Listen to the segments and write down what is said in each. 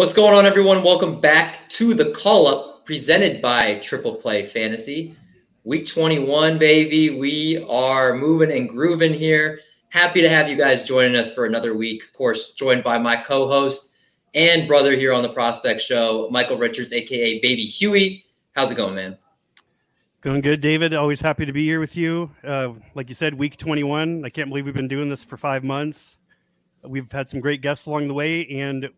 What's going on, everyone? Welcome back to the call up presented by Triple Play Fantasy. Week 21, baby. We are moving and grooving here. Happy to have you guys joining us for another week. Of course, joined by my co host and brother here on the Prospect Show, Michael Richards, aka Baby Huey. How's it going, man? Going good, David. Always happy to be here with you. Uh, like you said, week 21. I can't believe we've been doing this for five months. We've had some great guests along the way, and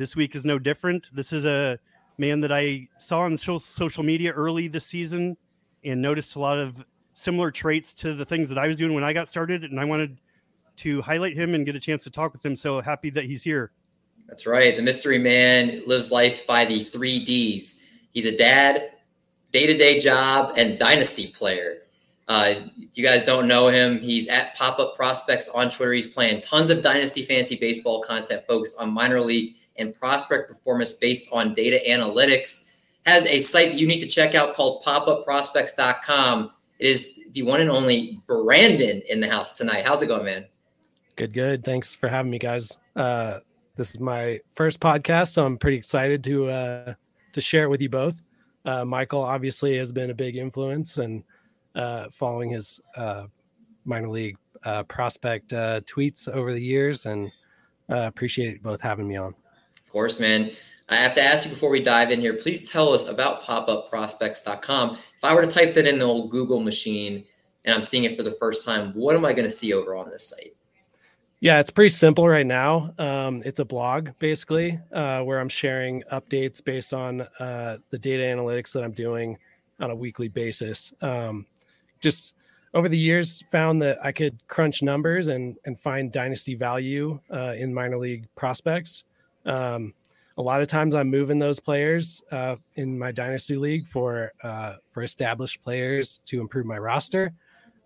this week is no different. This is a man that I saw on social media early this season and noticed a lot of similar traits to the things that I was doing when I got started. And I wanted to highlight him and get a chance to talk with him. So happy that he's here. That's right. The mystery man lives life by the three D's. He's a dad, day to day job, and dynasty player. Uh, if you guys don't know him, he's at Pop Up Prospects on Twitter. He's playing tons of dynasty fantasy baseball content focused on minor league and prospect performance based on data analytics. Has a site that you need to check out called popupprospects.com. It is the one and only Brandon in the house tonight. How's it going, man? Good, good. Thanks for having me, guys. Uh, this is my first podcast, so I'm pretty excited to uh, to share it with you both. Uh, Michael obviously has been a big influence, and uh, following his uh, minor league uh, prospect uh, tweets over the years, and uh, appreciate both having me on. Of course, man. I have to ask you before we dive in here. Please tell us about popupprospects.com. If I were to type that in the old Google machine and I'm seeing it for the first time, what am I going to see over on this site? Yeah, it's pretty simple right now. Um, it's a blog basically uh, where I'm sharing updates based on uh, the data analytics that I'm doing on a weekly basis. Um, just over the years found that I could crunch numbers and and find dynasty value uh, in minor league prospects. Um, a lot of times I'm moving those players uh, in my dynasty league for uh, for established players to improve my roster.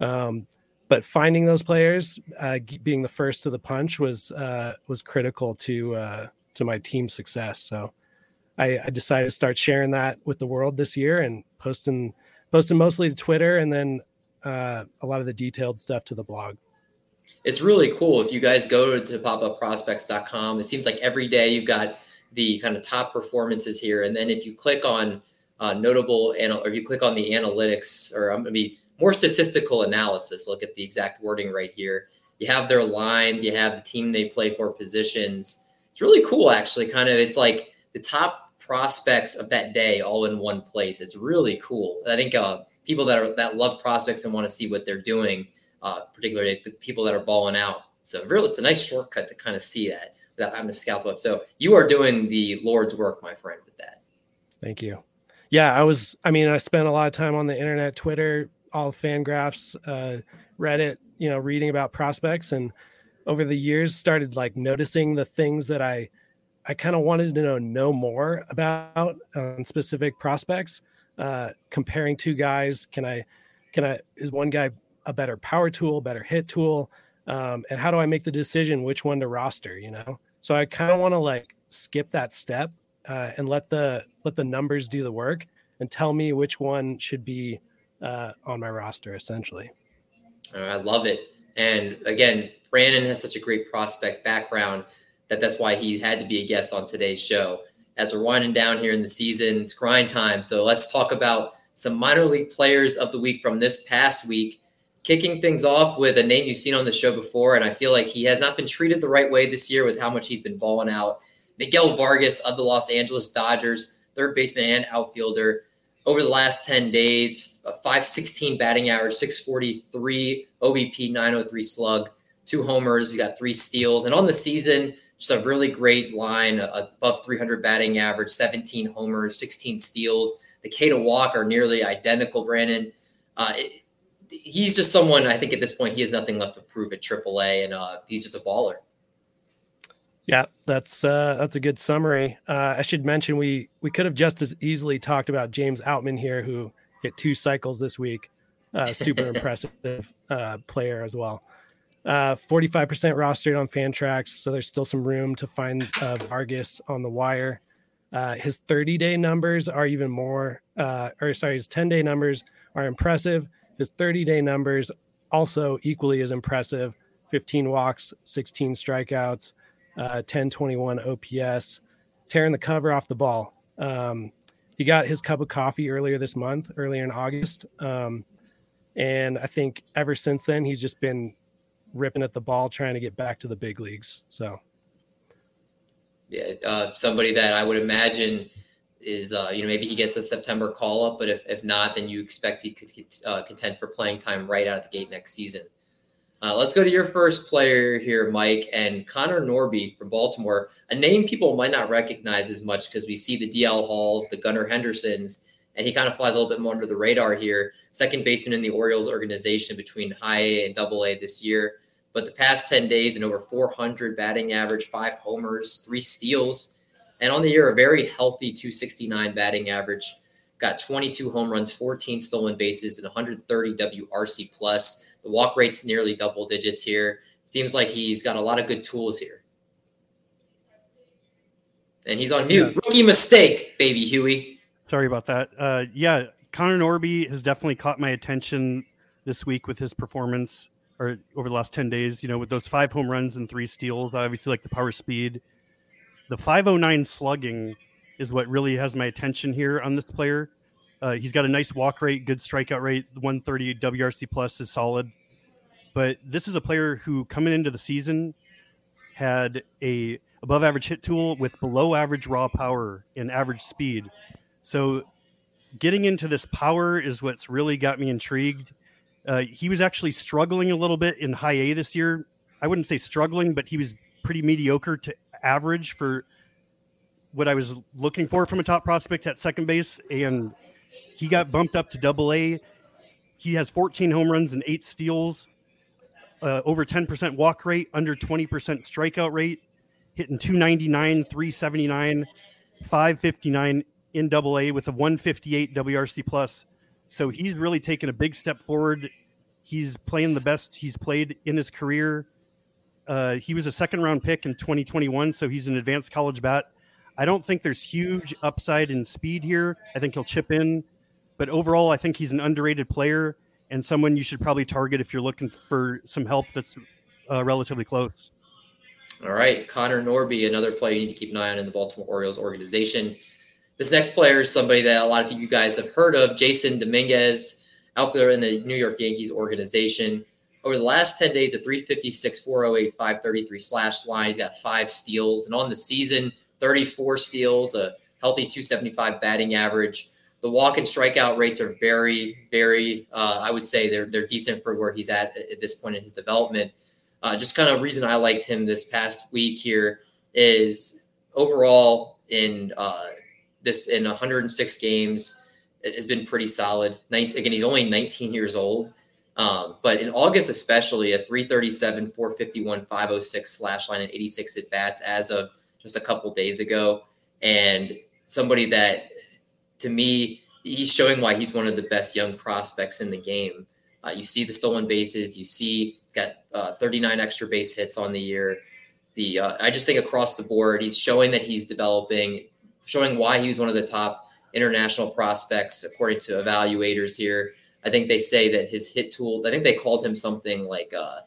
Um, but finding those players, uh, being the first to the punch, was uh, was critical to uh, to my team success. So I, I decided to start sharing that with the world this year and posting posting mostly to Twitter and then uh, a lot of the detailed stuff to the blog. It's really cool. If you guys go to popupprospects.com, it seems like every day you've got the kind of top performances here. And then if you click on uh, notable, and or if you click on the analytics, or I'm going to be more statistical analysis, look at the exact wording right here. You have their lines, you have the team they play for positions. It's really cool, actually. Kind of, it's like the top prospects of that day all in one place. It's really cool. I think uh, people that are that love prospects and want to see what they're doing, uh, particularly the people that are balling out. A real, it's a nice shortcut to kind of see that without having to scalp up. So you are doing the Lord's work, my friend, with that. Thank you. Yeah, I was. I mean, I spent a lot of time on the internet, Twitter, all Fangraphs, uh, Reddit. You know, reading about prospects, and over the years, started like noticing the things that I I kind of wanted to know know more about um, specific prospects. Uh, comparing two guys, can I can I is one guy a better power tool, better hit tool, um, and how do I make the decision which one to roster? You know, so I kind of want to like skip that step uh, and let the let the numbers do the work and tell me which one should be uh, on my roster. Essentially, I love it. And again, Brandon has such a great prospect background that that's why he had to be a guest on today's show. As we're winding down here in the season, it's grind time. So let's talk about some minor league players of the week from this past week. Kicking things off with a name you've seen on the show before, and I feel like he has not been treated the right way this year with how much he's been balling out. Miguel Vargas of the Los Angeles Dodgers, third baseman and outfielder. Over the last 10 days, a 516 batting average, 643 OBP, 903 slug, two homers. He's got three steals. And on the season, just a really great line, above 300 batting average, 17 homers, 16 steals. The K to walk are nearly identical, Brandon. uh, it, he's just someone I think at this point he has nothing left to prove at AAA, and uh, he's just a baller. Yeah, that's uh, that's a good summary. Uh, I should mention we we could have just as easily talked about James Outman here, who hit two cycles this week. Uh, super impressive uh, player as well. Uh, 45% rostered on Fantrax, so there's still some room to find uh, Vargas on the wire. Uh, his 30 day numbers are even more, uh, or sorry, his 10 day numbers are impressive. His 30 day numbers also equally as impressive 15 walks, 16 strikeouts, uh, 1021 OPS, tearing the cover off the ball. Um, he got his cup of coffee earlier this month, earlier in August. Um, and I think ever since then, he's just been ripping at the ball, trying to get back to the big leagues. So, yeah, uh, somebody that I would imagine is, uh, you know, maybe he gets a September call up, but if, if not, then you expect he could uh, contend for playing time right out of the gate next season. Uh, let's go to your first player here, Mike, and Connor Norby from Baltimore, a name people might not recognize as much because we see the DL Halls, the Gunnar Hendersons, and he kind of flies a little bit more under the radar here. Second baseman in the Orioles organization between high A and double A this year. But the past 10 days and over 400 batting average, five homers, three steals, and on the year, a very healthy 269 batting average. Got 22 home runs, 14 stolen bases, and 130 WRC plus. The walk rate's nearly double digits here. Seems like he's got a lot of good tools here. And he's on mute. Yeah. Rookie mistake, baby Huey. Sorry about that. Uh, yeah, Connor Norby has definitely caught my attention this week with his performance or over the last 10 days, you know, with those five home runs and three steals. Obviously like the power speed. The 509 slugging is what really has my attention here on this player. Uh, he's got a nice walk rate, good strikeout rate. 130 WRC plus is solid. But this is a player who coming into the season had a above average hit tool with below average raw power and average speed. So getting into this power is what's really got me intrigued. Uh, he was actually struggling a little bit in high A this year. I wouldn't say struggling, but he was pretty mediocre to average for what I was looking for from a top prospect at second base. And he got bumped up to double A. He has 14 home runs and eight steals, uh, over 10% walk rate, under 20% strikeout rate, hitting 299, 379, 559 in double A with a 158 WRC plus. So he's really taken a big step forward. He's playing the best he's played in his career. Uh, he was a second round pick in 2021, so he's an advanced college bat. I don't think there's huge upside in speed here. I think he'll chip in, but overall, I think he's an underrated player and someone you should probably target if you're looking for some help that's uh, relatively close. All right, Connor Norby, another player you need to keep an eye on in the Baltimore Orioles organization. This next player is somebody that a lot of you guys have heard of, Jasson Dominguez, outfielder in the New York Yankees organization. Over the last 10 days, a 356, 408, 533 slash line. He's got five steals. And on the season, 34 steals, a healthy 275 batting average. The walk and strikeout rates are very, very, uh, I would say they're, they're decent for where he's at at this point in his development. Uh, just kind of reason I liked him this past week here is overall in uh, this in 106 games has been pretty solid. Ninth, again, he's only 19 years old. Um, but in August, especially a 337, 451, 506 slash line and 86 at bats as of just a couple days ago. And somebody that, to me, he's showing why he's one of the best young prospects in the game. Uh, you see the stolen bases. You see he's got uh, 39 extra base hits on the year. The uh, I just think across the board, he's showing that he's developing showing why he was one of the top international prospects according to evaluators here. I think they say that his hit tool. I think they called him something like uh,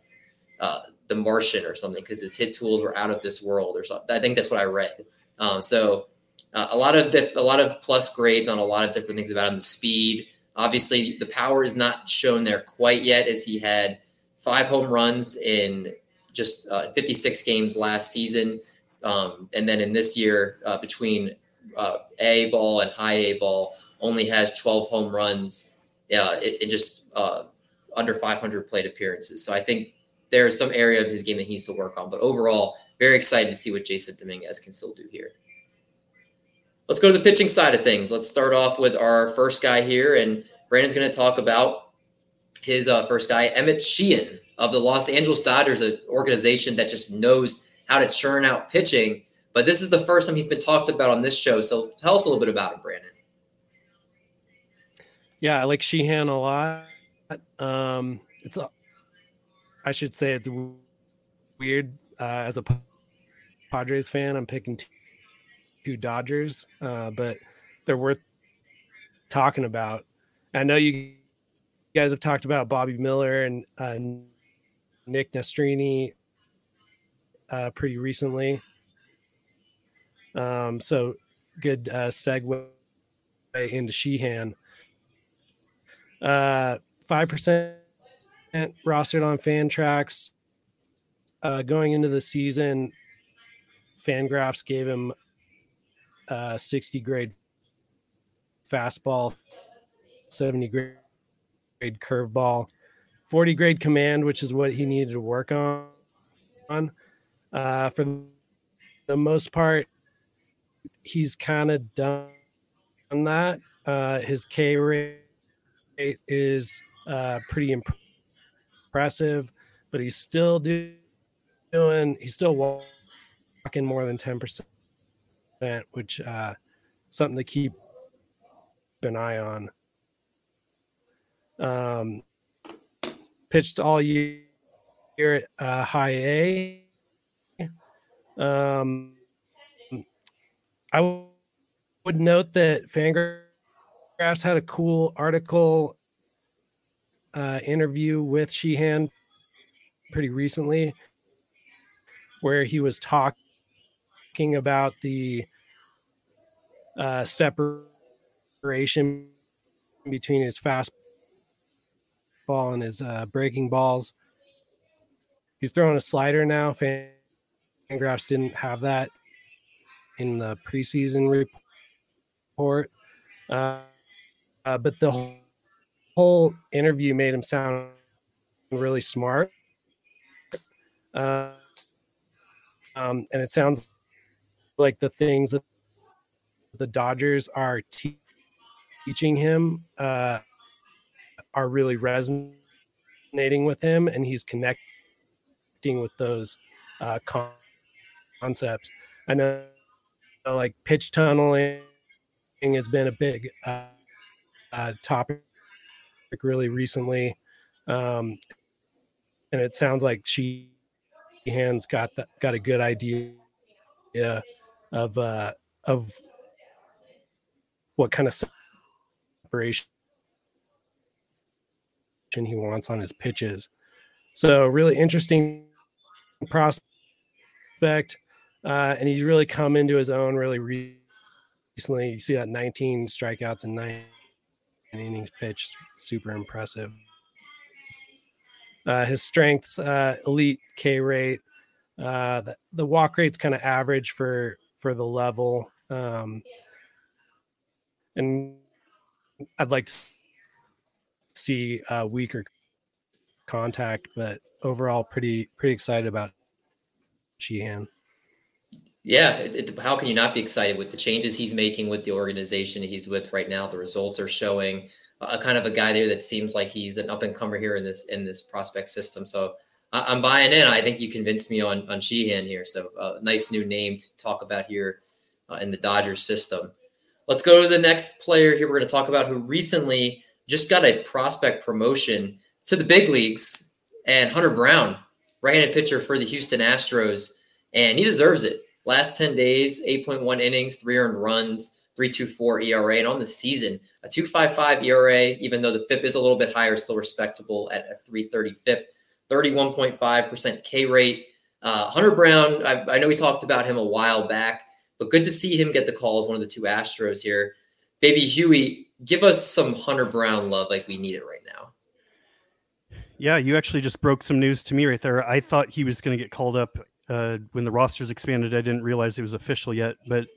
uh, the Martian or something because his hit tools were out of this world or something. I think that's what I read. Um, so uh, a lot of diff- a lot of plus grades on a lot of different things about him. The speed, obviously, the power is not shown there quite yet, as he had five home runs in just uh, 56 games last season, um, and then in this year uh, between uh, A ball and high A ball only has 12 home runs uh, in, just uh, under 500 plate appearances. So I think there is some area of his game that he needs to work on. But overall, very excited to see what Jasson Dominguez can still do here. Let's go to the pitching side of things. Let's start off with our first guy here, and Brandon's going to talk about his uh, first guy, Emmett Sheehan of the Los Angeles Dodgers, an organization that just knows how to churn out pitching. But this is the first time he's been talked about on this show. So tell us a little bit about him, Brandon. Yeah, I like Sheehan a lot. Um, it's a, I should say it's weird uh, as a Padres fan. I'm picking two, Dodgers, uh, but they're worth talking about. I know you guys have talked about Bobby Miller and uh, Nick Nastrini uh, pretty recently. Um, so good uh, segue into Sheehan. Uh, five percent rostered on Fantrax. Uh, going into the season, Fangraphs gave him uh, 60 grade fastball, 70 grade, curveball, 40 grade command, which is what he needed to work on. Uh, for the most part, he's kind of done that. Uh, his K rate is uh, pretty impressive, but he's still do, doing, he's still walking more than 10%, which uh, something to keep an eye on. Um, pitched all year at uh, high A. Um, I w- would note that Fangraphs had a cool article uh, interview with Sheehan pretty recently where he was talking about the uh, separation between his fastball and his uh, breaking balls. He's throwing a slider now. Fangraphs didn't have that in the preseason report. Uh, uh, but the whole, whole interview made him sound really smart. Uh, um, and it sounds like the things that the Dodgers are te- teaching him uh, are really resonating with him, and he's connecting with those uh, concepts. I know like pitch tunneling has been a big uh, uh, topic really recently, um, and it sounds like she hands got that, got a good idea of uh, of what kind of separation he wants on his pitches. So really interesting prospect. Uh, and he's really come into his own really recently. You see that 19 strikeouts and nine innings pitched, super impressive. Uh, his strengths, uh, elite K rate. Uh, the, the walk rate's kind of average for for the level. Um, and I'd like to see a weaker contact, but overall, pretty pretty excited about Sheehan. Yeah, it, it, how can you not be excited with the changes he's making with the organization he's with right now? The results are showing a kind of a guy there that seems like he's an up and comer here in this in this prospect system. So I, am buying in. I think you convinced me on on Sheehan here. So a uh, nice new name to talk about here uh, in the Dodgers system. Let's go to the next player here. We're going to talk about who recently just got a prospect promotion to the big leagues, and Hunter Brown, right-handed pitcher for the Houston Astros, and he deserves it Last 10 days, 8.1 innings, three earned runs, 3.24 ERA, and on the season, a 2.55 ERA, even though the FIP is a little bit higher, still respectable at a 3.30 FIP, 31.5% K rate. Uh, Hunter Brown, I, I know we talked about him a while back, but good to see him get the call as one of the two Astros here. Baby Huey, give us some Hunter Brown love like we need it right now. Yeah, you actually just broke some news to me right there. I thought he was going to get called up uh, when the rosters expanded. I didn't realize it was official yet, but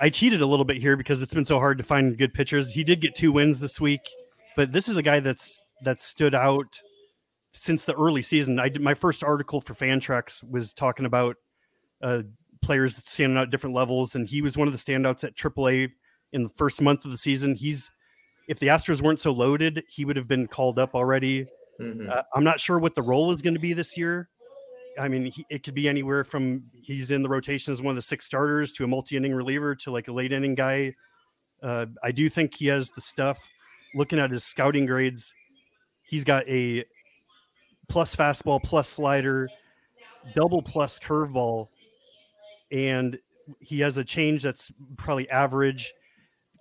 I cheated a little bit here because it's been so hard to find good pitchers. He did get two wins this week, but this is a guy that's that stood out since the early season. I did my first article for Fantrax was talking about uh, players standing out at different levels, and he was one of the standouts at AAA in the first month of the season. He's if the Astros weren't so loaded, he would have been called up already. Mm-hmm. Uh, I'm not sure what the role is going to be this year. I mean, he, it could be anywhere from he's in the rotation as one of the six starters to a multi-inning reliever to like a late inning guy. Uh, I do think he has the stuff. Looking at his scouting grades, he's got a plus fastball, plus slider, double plus curveball, and he has a change that's probably average.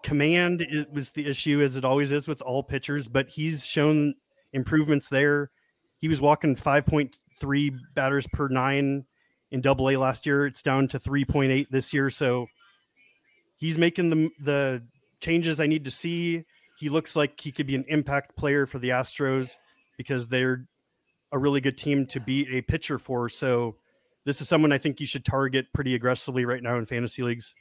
Command is, was the issue, as it always is with all pitchers, but he's shown improvements there. He was walking 5.3 batters per nine in double A last year. It's down to 3.8 this year. So he's making the, the changes I need to see. He looks like he could be an impact player for the Astros because they're a really good team to be a pitcher for. So this is someone I think you should target pretty aggressively right now in fantasy leagues.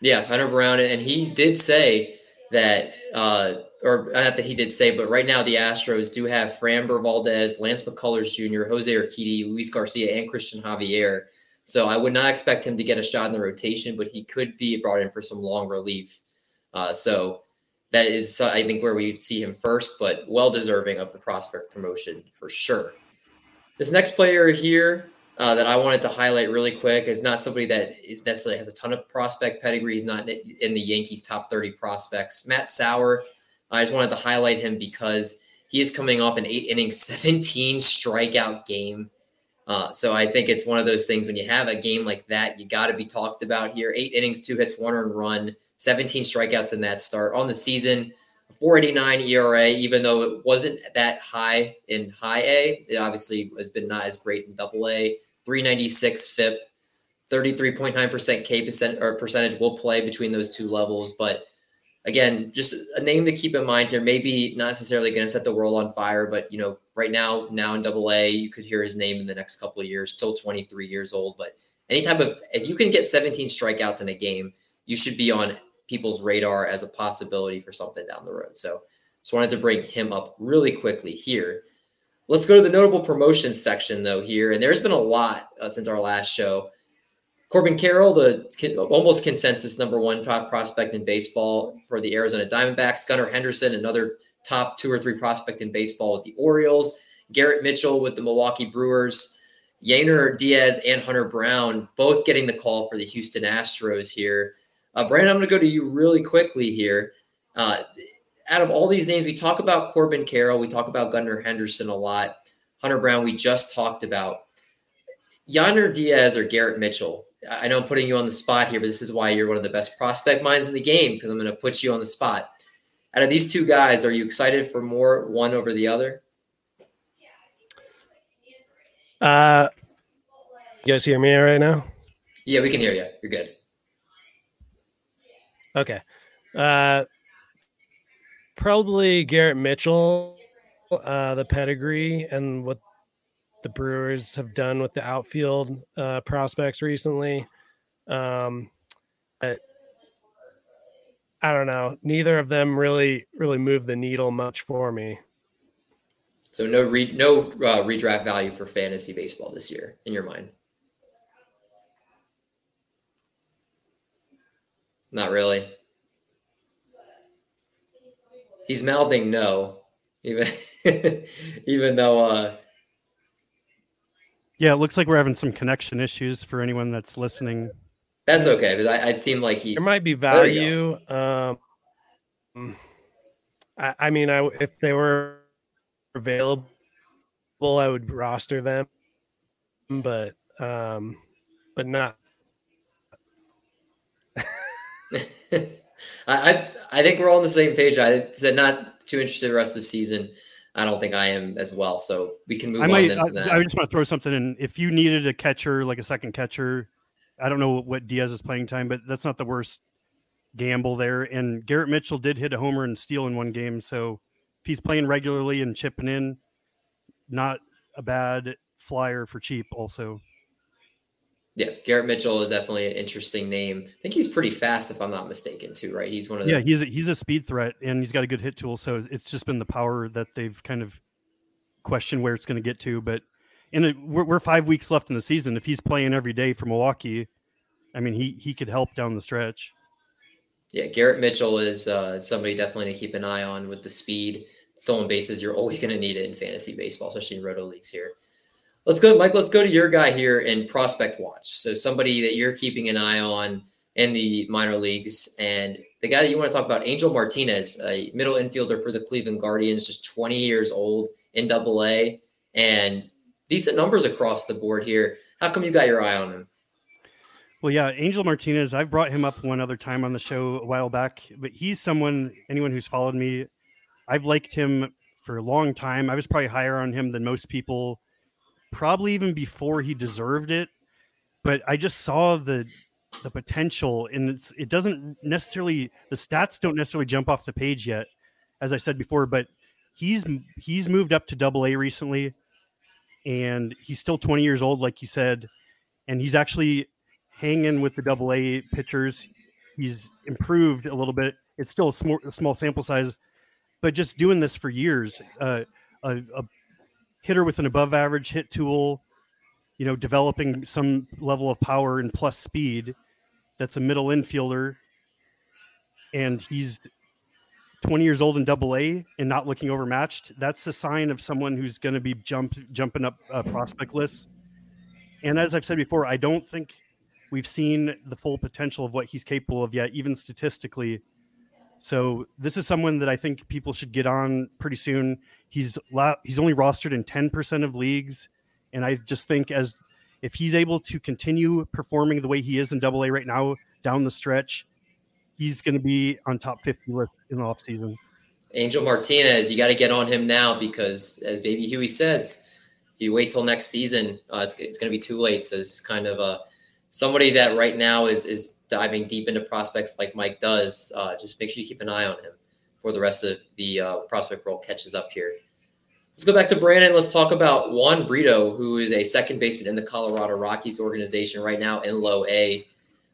Yeah, Hunter Brown, and he did say that, uh, or not that he did say, but right now the Astros do have Framber Valdez, Lance McCullers Jr., Jose Urquidy, Luis Garcia, and Christian Javier. So I would not expect him to get a shot in the rotation, but he could be brought in for some long relief. Uh, so that is, I think, where we see him first, but well deserving of the prospect promotion for sure. This next player here uh, that I wanted to highlight really quick is not somebody that is necessarily has a ton of prospect pedigree. He's not in the Yankees top 30 prospects. Matt Sauer, I just wanted to highlight him because he is coming off an eight inning, 17 strikeout game. Uh, so I think it's one of those things when you have a game like that, you got to be talked about here. Eight innings, two hits, one earned run, 17 strikeouts in that start on the season. 489 ERA, even though it wasn't that high in high A, it obviously has been not as great in double A. 396 FIP, 33.9% K percent or percentage will play between those two levels. But again, just a name to keep in mind here. Maybe not necessarily going to set the world on fire, but you know, right now, now in Double A, you could hear his name in the next couple of years. Still 23 years old, but any type of if you can get 17 strikeouts in a game, you should be on people's radar as a possibility for something down the road. So, just wanted to bring him up really quickly here. Let's go to the notable promotions section, though, here. And there's been a lot uh, since our last show. Corbin Carroll, the almost consensus number one top prospect in baseball for the Arizona Diamondbacks. Gunnar Henderson, another top two or three prospect in baseball with the Orioles. Garrett Mitchell with the Milwaukee Brewers. Yainer Diaz and Hunter Brown both getting the call for the Houston Astros here. Uh, Brandon, I'm going to go to you really quickly here. Uh, out of all these names, we talk about Corbin Carroll, we talk about Gunnar Henderson a lot. Hunter Brown, we just talked about. Yonder Diaz or Garrett Mitchell. I know I'm putting you on the spot here, but this is why you're one of the best prospect minds in the game because I'm going to put you on the spot. Out of these two guys, are you excited for more one over the other? Uh, you guys hear me right now? Yeah, we can hear you. You're good. Okay. Uh, probably Garrett Mitchell, uh, the pedigree and what the Brewers have done with the outfield uh, prospects recently. Um, I, I don't know. Neither of them really really move the needle much for me. So no re, no uh, redraft value for fantasy baseball this year in your mind. Not really he's mouthing no, even even though. uh Yeah, it looks like we're having some connection issues for anyone that's listening. That's okay because I, it seemed like he. There might be value. Um, I, I mean, I if they were available, I would roster them, but um, but not. I, I think we're all on the same page. I said not too interested the rest of the season. I don't think I am as well. So we can move I might, on. I, I, just want to throw something in. If you needed a catcher, like a second catcher, I don't know what Diaz's playing time, but that's not the worst gamble there. And Garrett Mitchell did hit a homer and steal in one game. So if he's playing regularly and chipping in, not a bad flyer for cheap, also. Yeah, Garrett Mitchell is definitely an interesting name. I think he's pretty fast, if I'm not mistaken, too. Right? He's one of the- yeah. He's a, he's a speed threat, and he's got a good hit tool. So it's just been the power that they've kind of questioned where it's going to get to. But in a, we're, we're five weeks left in the season. If he's playing every day for Milwaukee, I mean, he he could help down the stretch. Yeah, Garrett Mitchell is uh, somebody definitely to keep an eye on with the speed. stolen bases, you're always going to need it in fantasy baseball, especially in roto leagues here. Let's go, Mike. Let's go to your guy here in prospect watch. So somebody that you're keeping an eye on in the minor leagues, and the guy that you want to talk about, Angel Martinez, a middle infielder for the Cleveland Guardians, just 20 years old in Double A, and decent numbers across the board here. How come you got your eye on him? Well, yeah, Angel Martinez. I've brought him up one other time on the show a while back, but he's someone. Anyone who's followed me, I've liked him for a long time. I was probably higher on him than most people, probably even before he deserved it. But I just saw the the potential, and it's it doesn't necessarily the stats don't necessarily jump off the page yet, as I said before. But he's he's moved up to Double A recently, and he's still 20 years old, like you said, and he's actually hanging with the Double A pitchers. He's improved a little bit. It's still a small, a small sample size, but just doing this for years, uh, a, a hitter with an above average hit tool, you know, developing some level of power and plus speed. That's a middle infielder, and he's 20 years old in double A and not looking overmatched. That's a sign of someone who's going to be jump jumping up uh, prospect lists. And as I've said before, I don't think we've seen the full potential of what he's capable of yet, even statistically. So this is someone that I think people should get on pretty soon. He's he's only rostered in 10% of leagues, and I just think as if he's able to continue performing the way he is in Double A right now down the stretch, he's going to be on top 50 list in the offseason. Angel Martinez, you got to get on him now because, as Baby Huey says, if you wait till next season, uh, it's, it's going to be too late. So it's kind of a somebody that right now is is diving deep into prospects like Mike does. Uh, just make sure you keep an eye on him for the rest of the uh, prospect roll catches up here. Let's go back to Brandon. Let's talk about Juan Brito, who is a second baseman in the Colorado Rockies organization right now in low A.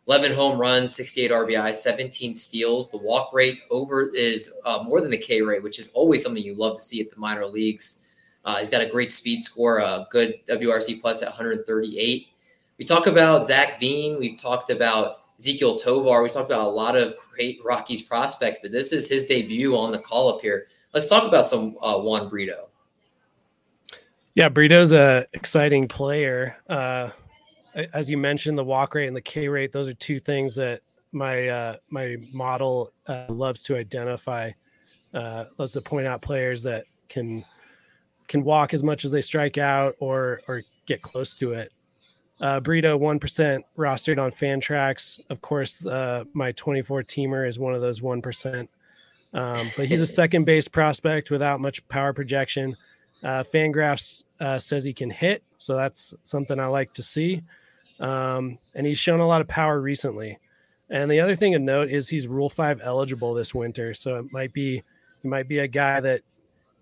11 home runs, 68 RBI, 17 steals. The walk rate over is uh, more than the K rate, which is always something you love to see at the minor leagues. Uh, he's got a great speed score, a good WRC plus at 138. We talk about Zach Veen. We've talked about Ezequiel Tovar. We talked about a lot of great Rockies prospects, but this is his debut on the call up here. Let's talk about some uh, Juan Brito. Yeah, Brito's a exciting player. Uh, as you mentioned, the walk rate and the K rate; those are two things that my uh, my model uh, loves to identify. Uh, loves to point out players that can can walk as much as they strike out or or get close to it. Uh, Brito one percent rostered on Fantrax. Of course, uh, my twenty four teamer is one of those one percent. Um, but he's a second base prospect without much power projection. Uh, Fangraphs uh, says he can hit, so that's something I like to see. Um, and he's shown a lot of power recently. And the other thing to note is he's Rule Five eligible this winter, so it might be it might be a guy that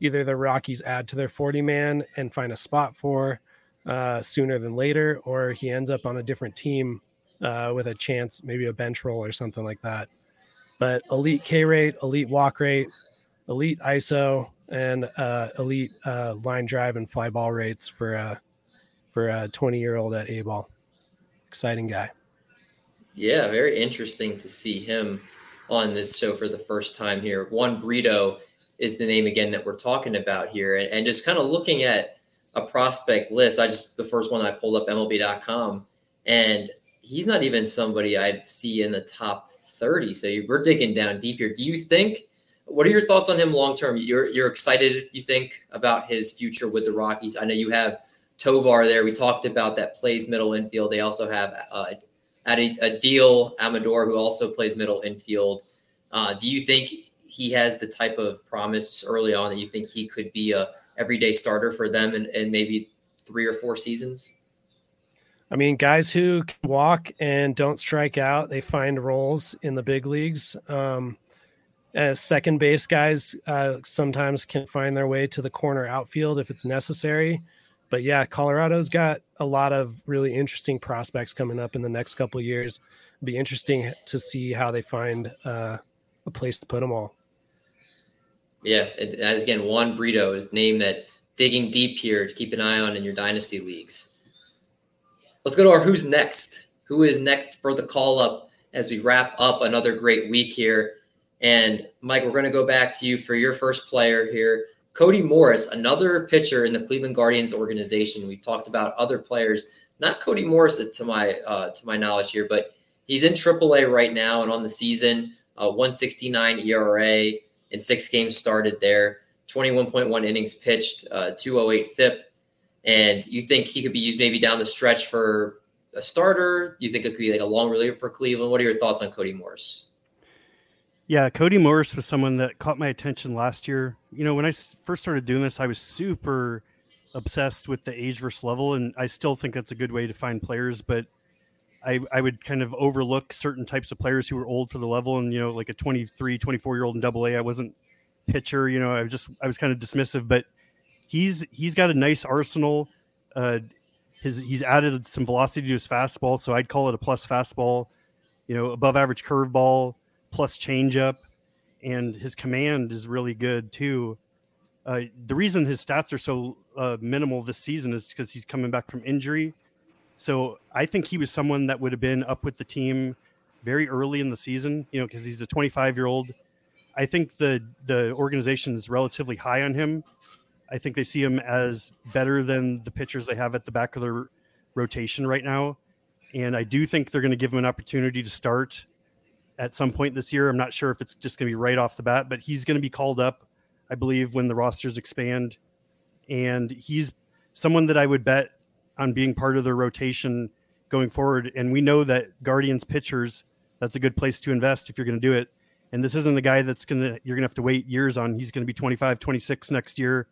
either the Rockies add to their 40 man and find a spot for uh, sooner than later, or he ends up on a different team uh, with a chance, maybe a bench role or something like that. But elite K rate, elite walk rate, elite ISO, and uh, elite uh, line drive and fly ball rates for uh, for a 20 year old at A ball. Exciting guy. Yeah, very interesting to see him on this show for the first time here. Juan Brito is the name again that we're talking about here, and, and just kind of looking at a prospect list. I just the first one I pulled up MLB.com, and he's not even somebody I'd see in the top 30. So we're digging down deep here. Do you think? What are your thoughts on him long term? You're you're excited, you think, about his future with the Rockies? I know you have Tovar there. We talked about that plays middle infield. They also have uh, Adael Amador, who also plays middle infield. Uh, do you think he has the type of promise early on that you think he could be a everyday starter for them in maybe three or four seasons? I mean, guys who can walk and don't strike out, they find roles in the big leagues. Um, as second base guys uh, sometimes can find their way to the corner outfield if it's necessary. But yeah, Colorado's got a lot of really interesting prospects coming up in the next couple years. It'll be interesting to see how they find uh, a place to put them all. Yeah, as again, Juan Brito is name that digging deep here to keep an eye on in your dynasty leagues. Let's go to our who's next. Who is next for the call up as we wrap up another great week here? And Mike, we're going to go back to you for your first player here. Cody Morris, another pitcher in the Cleveland Guardians organization. We've talked about other players, not Cody Morris to my uh, to my knowledge here, but he's in AAA right now and on the season, uh, 169 ERA in six games started there, 21.1 innings pitched, uh, 208 FIP. And you think he could be used maybe down the stretch for a starter? You think it could be like a long reliever for Cleveland? What are your thoughts on Cody Morris? Yeah, Cody Morris was someone that caught my attention last year. You know, when I first started doing this, I was super obsessed with the age versus level, and I still think that's a good way to find players. But I, I would kind of overlook certain types of players who were old for the level, and you know, like a 23, 24 year old in Double A, I wasn't pitcher. You know, I was just I was kind of dismissive, but he's he's got a nice arsenal. Uh, his he's added some velocity to his fastball, so I'd call it a plus fastball. You know, above average curveball plus changeup, and his command is really good too. Uh, the reason his stats are so uh, minimal this season is because he's coming back from injury. So I think he was someone that would have been up with the team very early in the season. You know, because he's a 25 year old. I think the the organization is relatively high on him. I think they see him as better than the pitchers they have at the back of their rotation right now. And I do think they're going to give him an opportunity to start at some point this year. I'm not sure if it's just going to be right off the bat, but he's going to be called up, I believe, when the rosters expand. And he's someone that I would bet on being part of the rotation going forward. And we know that Guardians pitchers, that's a good place to invest if you're going to do it. And this isn't the guy that's going to, you're going to have to wait years on. He's going to be 25, 26 next year.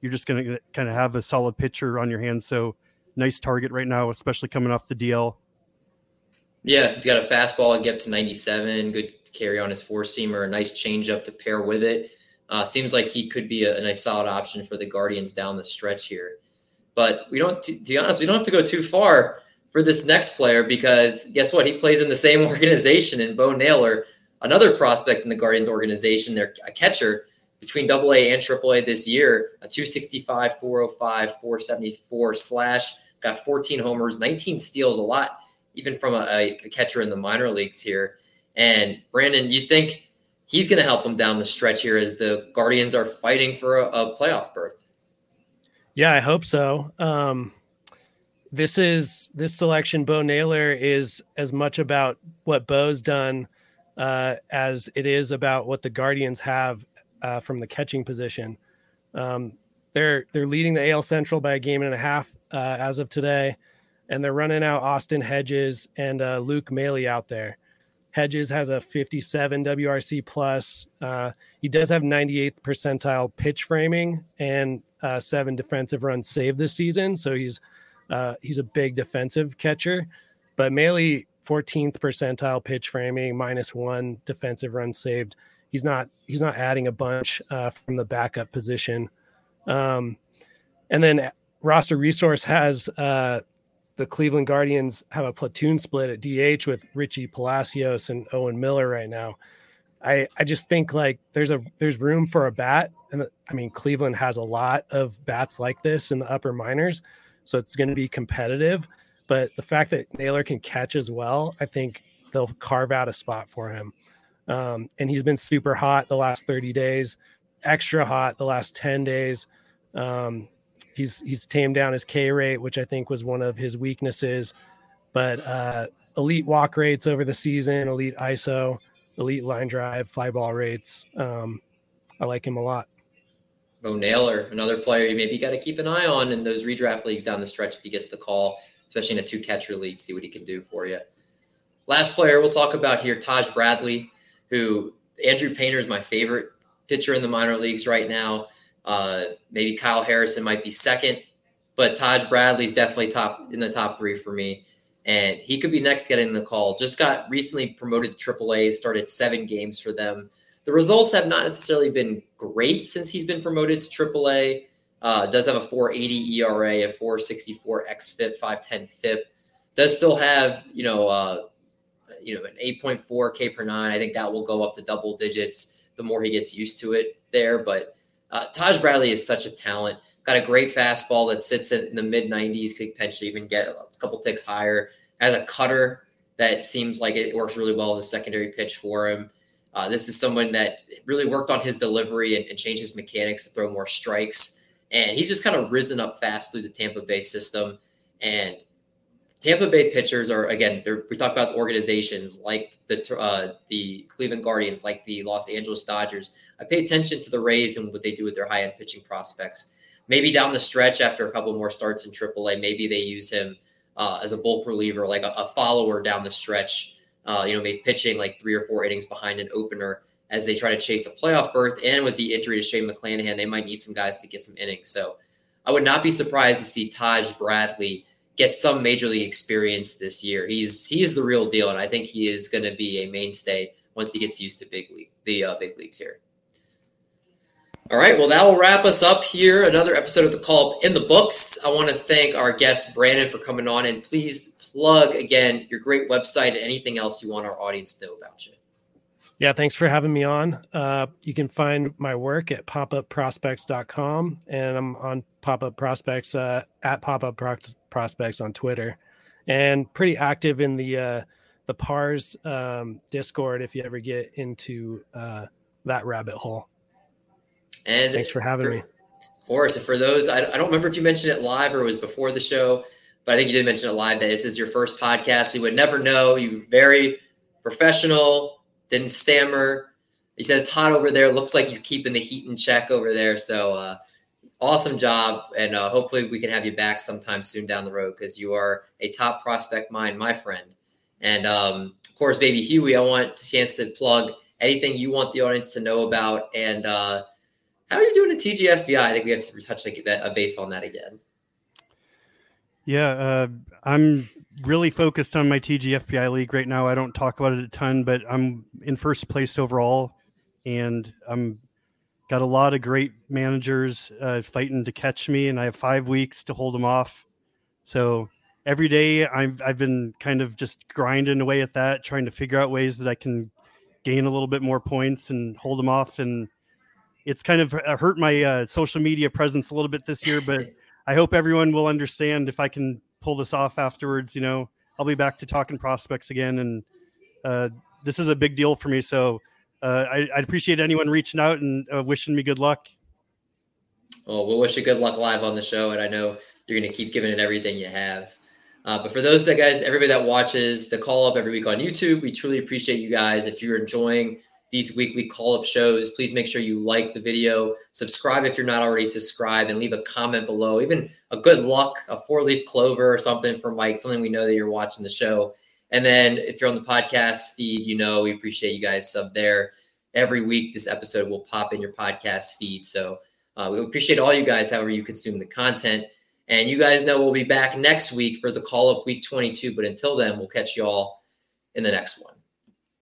You're just going to kind of have a solid pitcher on your hands. So nice target right now, especially coming off the DL. Yeah, he's got a fastball and get to 97. Good carry on his four seamer. A nice changeup to pair with it. Uh, seems like he could be a, a, nice solid option for the Guardians down the stretch here. But we don't, to, be honest, we don't have to go too far for this next player because guess what? He plays in the same organization in Bo Naylor, another prospect in the Guardians organization. They're a catcher between AA and AAA this year, a 265, 405, 474 slash, got 14 homers, 19 steals, a lot even from a, a catcher in the minor leagues here. And Brandon, you think he's going to help them down the stretch here as the Guardians are fighting for a, a playoff berth? Yeah, I hope so. Um, this is this selection. Bo Naylor is as much about what Bo's done uh, as it is about what the Guardians have uh, from the catching position. Um, they're they're leading the AL Central by a game and a half uh, as of today and they're running out Austin Hedges and uh, Luke Maile out there. Hedges has a 57 WRC plus. Uh, he does have 98th percentile pitch framing and uh, seven defensive runs saved this season. So he's uh, he's a big defensive catcher. But Maile 14th percentile pitch framing, minus one defensive runs saved. He's not he's not adding a bunch uh, from the backup position. Um, and then roster resource has uh, the Cleveland Guardians have a platoon split at DH with Richie Palacios and Owen Miller right now. I I just think like there's a there's room for a bat, and I mean Cleveland has a lot of bats like this in the upper minors, so it's going to be competitive. But the fact that Naylor can catch as well, I think they'll carve out a spot for him. Um, and he's been super hot the last 30 days, extra hot the last 10 days. Um, he's he's tamed down his K rate, which I think was one of his weaknesses. But uh, elite walk rates over the season, elite ISO, elite line drive, fly ball rates. Um, I like him a lot. Bo Naylor, another player you maybe got to keep an eye on in those redraft leagues down the stretch if he gets the call, especially in a two catcher league, see what he can do for you. Last player we'll talk about here, Taj Bradley, who Andrew Painter is my favorite pitcher in the minor leagues right now. Uh, maybe Kyle Harrison might be second, but Taj Bradley's definitely top in the top three for me. And he could be next getting the call. Just got recently promoted to AAA, started seven games for them. The results have not necessarily been great since he's been promoted to AAA. Uh, does have a 480 ERA, a 464 xFIP, 510 FIP. Does still have, you know, uh, you know, an 8.4 K per nine. I think that will go up to double digits the more he gets used to it there. But uh, Taj Bradley is such a talent. Got a great fastball that sits in the mid 90s, could potentially even get a couple ticks higher. Has a cutter that seems like it works really well as a secondary pitch for him. Uh, this is someone that really worked on his delivery and, and changed his mechanics to throw more strikes. And he's just kind of risen up fast through the Tampa Bay system. And Tampa Bay pitchers are again. We talk about organizations like the uh, the Cleveland Guardians, like the Los Angeles Dodgers. I pay attention to the Rays and what they do with their high end pitching prospects. Maybe down the stretch, after a couple more starts in AAA, maybe they use him uh, as a bulk reliever, like a, a follower down the stretch. Uh, you know, maybe pitching like three or four innings behind an opener as they try to chase a playoff berth. And with the injury to Shane McClanahan, they might need some guys to get some innings. So I would not be surprised to see Taj Bradley get some major league experience this year. He's he's the real deal, and I think he is going to be a mainstay once he gets used to big league the uh, big leagues here. All right, well, that will wrap us up here. Another episode of the Call in the books. I want to thank our guest Brandon for coming on, and please plug again your great website and anything else you want our audience to know about you. Yeah, thanks for having me on. Uh, you can find my work at popupprospects.com, and I'm on Pop Up Prospects uh, at Pop Up Prospects on Twitter, and pretty active in the uh, the Pars um, Discord if you ever get into uh, that rabbit hole. And thanks for having for, me. Of course. And for those, I, I don't remember if you mentioned it live or it was before the show, but I think you did mention it live that this is your first podcast. We would never know. You very professional didn't stammer. He said it's hot over there. looks like you're keeping the heat in check over there. So uh, awesome job, and uh, hopefully we can have you back sometime soon down the road because you are a top prospect mind, my friend. And um, of course, baby Huey, I want a chance to plug anything you want the audience to know about. And uh, how are you doing at TGFBI? I think we have to touch like a base on that again. Yeah, uh, I'm really focused on my TGFBI league right now. I don't talk about it a ton, but I'm in first place overall, and I'm got a lot of great managers uh, fighting to catch me, and I have five weeks to hold them off. So every day I've I've been kind of just grinding away at that, trying to figure out ways that I can gain a little bit more points and hold them off. And it's kind of hurt my uh, social media presence a little bit this year, but I hope everyone will understand if I can pull this off afterwards. You know, I'll be back to talking prospects again, and uh, this is a big deal for me. So uh, I, I appreciate anyone reaching out and uh, wishing me good luck. Well, we'll wish you good luck live on the show, and I know you're going to keep giving it everything you have. Uh, but for those that guys, everybody that watches the call up every week on YouTube, we truly appreciate you guys. If you're enjoying these weekly call up shows. Please make sure you like the video, subscribe if you're not already subscribed, and leave a comment below. Even a good luck, a four leaf clover or something for Mike, something we know that you're watching the show. And then if you're on the podcast feed, you know we appreciate you guys sub there. Every week, this episode will pop in your podcast feed. So uh, we appreciate all you guys, however you consume the content. And you guys know we'll be back next week for the call up week 22. But until then, we'll catch you all in the next one.